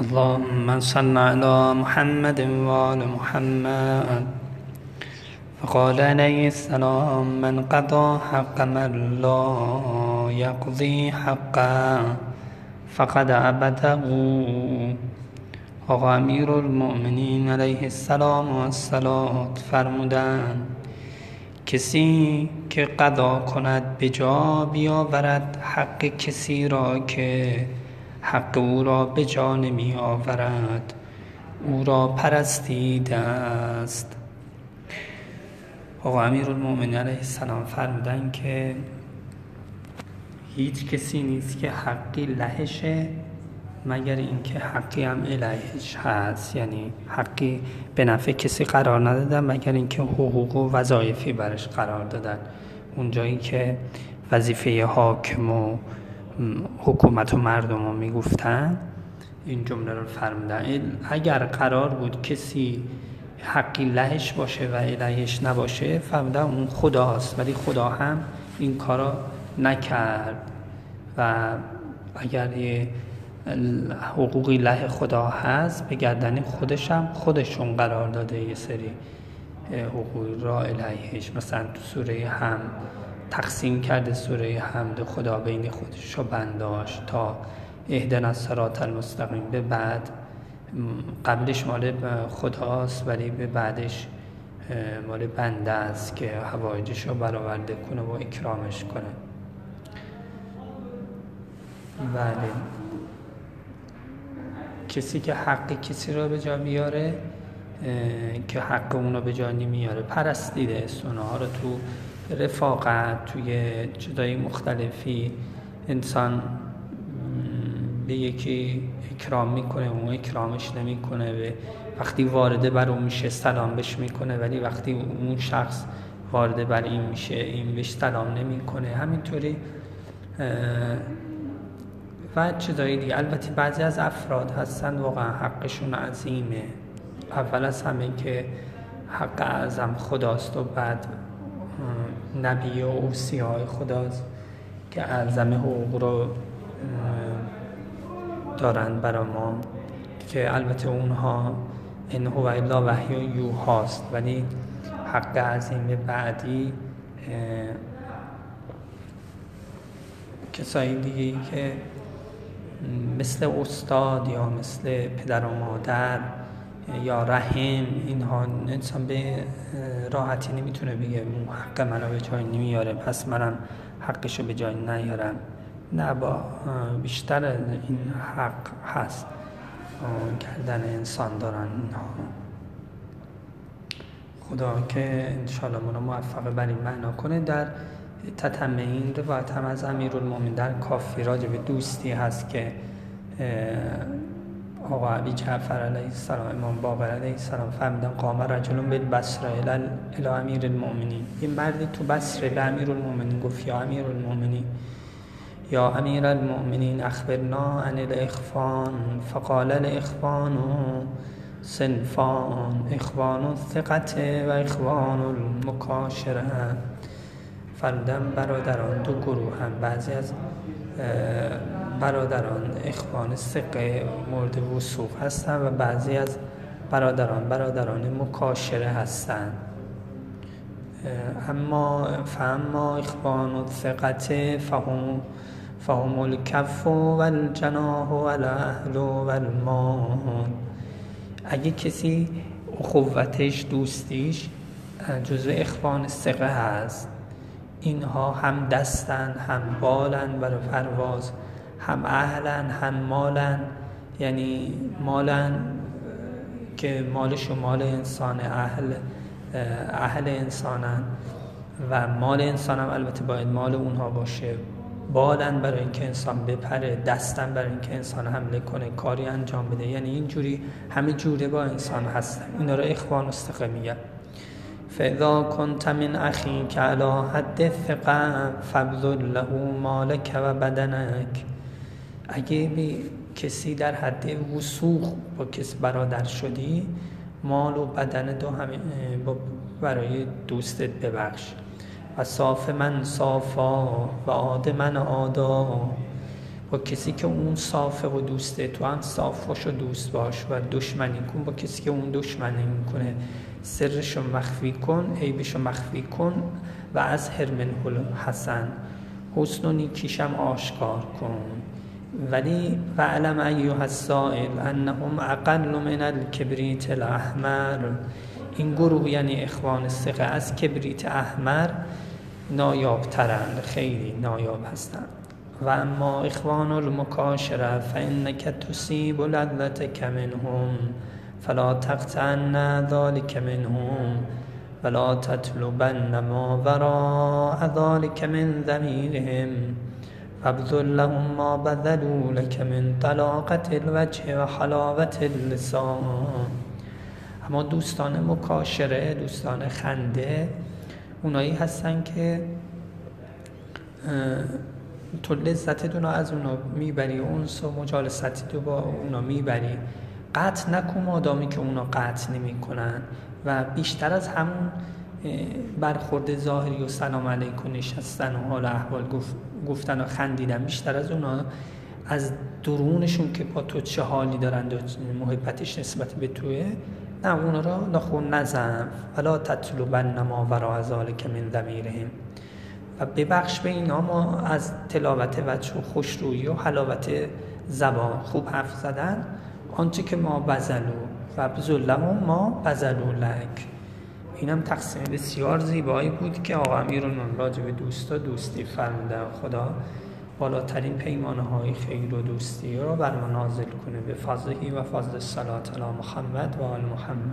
اللهم صل على محمد وآل محمد. فقال عليه السلام من قضى حق من لا يقضي حقا فقد عبده. آقا امیر المؤمنین علیه السلام و السلام فرمودن کسی که قضا کند به جا بیاورد حق کسی را که حق او را به جا نمی آورد او را پرستیده است. آقا امیر المؤمنین علیه السلام فرمودن که هیچ کسی نیست که حقی لهشه مگر اینکه حقی هم الهش هست. یعنی حقی به نفع کسی قرار ندادن مگر اینکه حقوق و وظایفی برش قرار دادن. اونجایی که وظیفه حاکم و حکومت و مردم رو می‌گفتن. این جمله رو فرمودن. اگر قرار بود کسی حقی لهش باشه و الهش نباشه فرمودن اون خداست. ولی خدا هم این کارا نکرد. و اگر یه حقوقی له خدا هست به گردن خودش هم خودشون قرار داده یه سری حقوق را الهیش. مثلا تو سوره هم تقسیم کرده سوره حمد خدا بین خودش رو بنداشت تا اهدن از سرات المستقیم. به بعد قبلش مال خداست ولی به بعدش مال بنده است که حوایجش رو برآورده کنه و اکرامش کنه. بله. کسی که حق کسی رو به جا بیاره که حق اونو به جا نمیاره. پرستیده ها رو تو رفاقت توی جدای مختلفی انسان به یکی اکرام می‌کنه اون اکرامش نمی‌کنه و وقتی وارده بر اون میشه سلام بش می‌کنه ولی وقتی اون شخص وارده بر این میشه این بهش سلام نمی‌کنه. همینطوری و چیزایی دیگه. البته بعضی از افراد هستن واقعا حقشون عظیمه. اول از همه که حق اعظم خداست و بعد نبی و اوسی های خداست که اعظم حقوق رو دارن برا ما که البته اونها این هو الا وحی و یوهاست ولی حق عظیم بعدی کسایی دیگه که مثل استاد یا مثل پدر و مادر یا رحم اینها انسان به راحتی نمی‌تونه بگه حق منو به جای نمیاره پس منم حقشو به جای نیارم. نه با بیشتر این حق هست. گردن انسان دارن اینها. خدا که انشاءالله منو موفق بر این معنا کنه. در تتمه این روایت هم از امیر در کافی راجع به دوستی هست که آقا عبی جعفر علیه السلام امام باقر علیه السلام فهمیدن قام رجل بالبصره الى امیر المؤمنین. این مردی تو بصره به امیر المؤمنین گفت یا امیر المؤمنین. یا امیر المؤمنین اخبرنا عن الاخفان فقال الاخفان سنفان اخوان الثقت و اخوان المکاشره. فرمودن برادران دو گروه هم. بعضی از برادران اخوان سقه مورد وسوق هستند و بعضی از برادران برادران مکاشره هستند اما فاما اخوان ثقت فهم فهم الکف و الجناح و الاهل و المان اگه کسی اخوتش دوستیش جزو اخوان سقه هست اینها هم دستن هم بالن برای پرواز. هم اهلن هم مالن یعنی مالن که مالش و مال انسان اهل اهل انسانن و مال انسان هم البته باید مال اونها باشه. بالن برای اینکه انسان بپره دستن برای اینکه انسان حمله کنه کاری انجام بده. یعنی اینجوری همه جوره با انسان هستن. اینا رو اخوان استقه میگن. فاذا كنت من اخيك على حد الثقه فبذل له مالك و بدنك اگه به کسی در حد وسوخ با کسی برادر شدی مال و بدن دو همه برای دوستت ببخش. و صاف من صافا و عاد من عادا. با کسی که اون صافه و دوسته تو هم صاف باش و دوست باش و دشمنی کن با کسی که اون دشمنی می‌کنه. سرشو مخفی کن عیبشو مخفی کن و از هرمن حسن. حسن و نیکیشم آشکار کن. ولی و علم ایوه السائل انهم اقل من الکبریت الاحمر. این گروه یعنی اخوان سقه از کبریت احمر نایابترند خیلی نایاب هستند. و اما اخوان المکاشره فانک تصیب لذتک منهم فلا تقطعن ذلك منهم ولا تطلبن ما وراء ذلك من ضمیرهم. فابذل لهم ما بذلوا لك من طلاقة الوجه و حلاوت اللسان. اما دوستان مکاشره دوستان خنده اونایی هستن که تو لذت رو از اونا می‌بری اونس و مجالستی تو با اونا می‌بری. قطع نکن مادامی که اونا قطع نمی کنن و بیشتر از همون برخورد ظاهری و سلام علیکم نشستن و حال احوال گفتن و خندیدن بیشتر از اونا از درونشون که با تو چه حالی دارند و محبتش نسبت به توه نه اونا را نخون نزن. ولا تطلبن ما ورا که من ضمیرهم. و ببخش به اینا ما از تلاوت وجه و خوشرویی و حلاوت زبان خوب حرف زدن. آنچه که ما بزلو و بزلهم ما بزلو لک اینم تقسیم بسیار زیبایی بود که آقا امیرون راجع به دوستا دوستی فرموده خدا بالاترین پیمانه های خیر و دوستی رو بر ما نازل کنه به فضلی و فضل صلات علی محمد و آل محمد.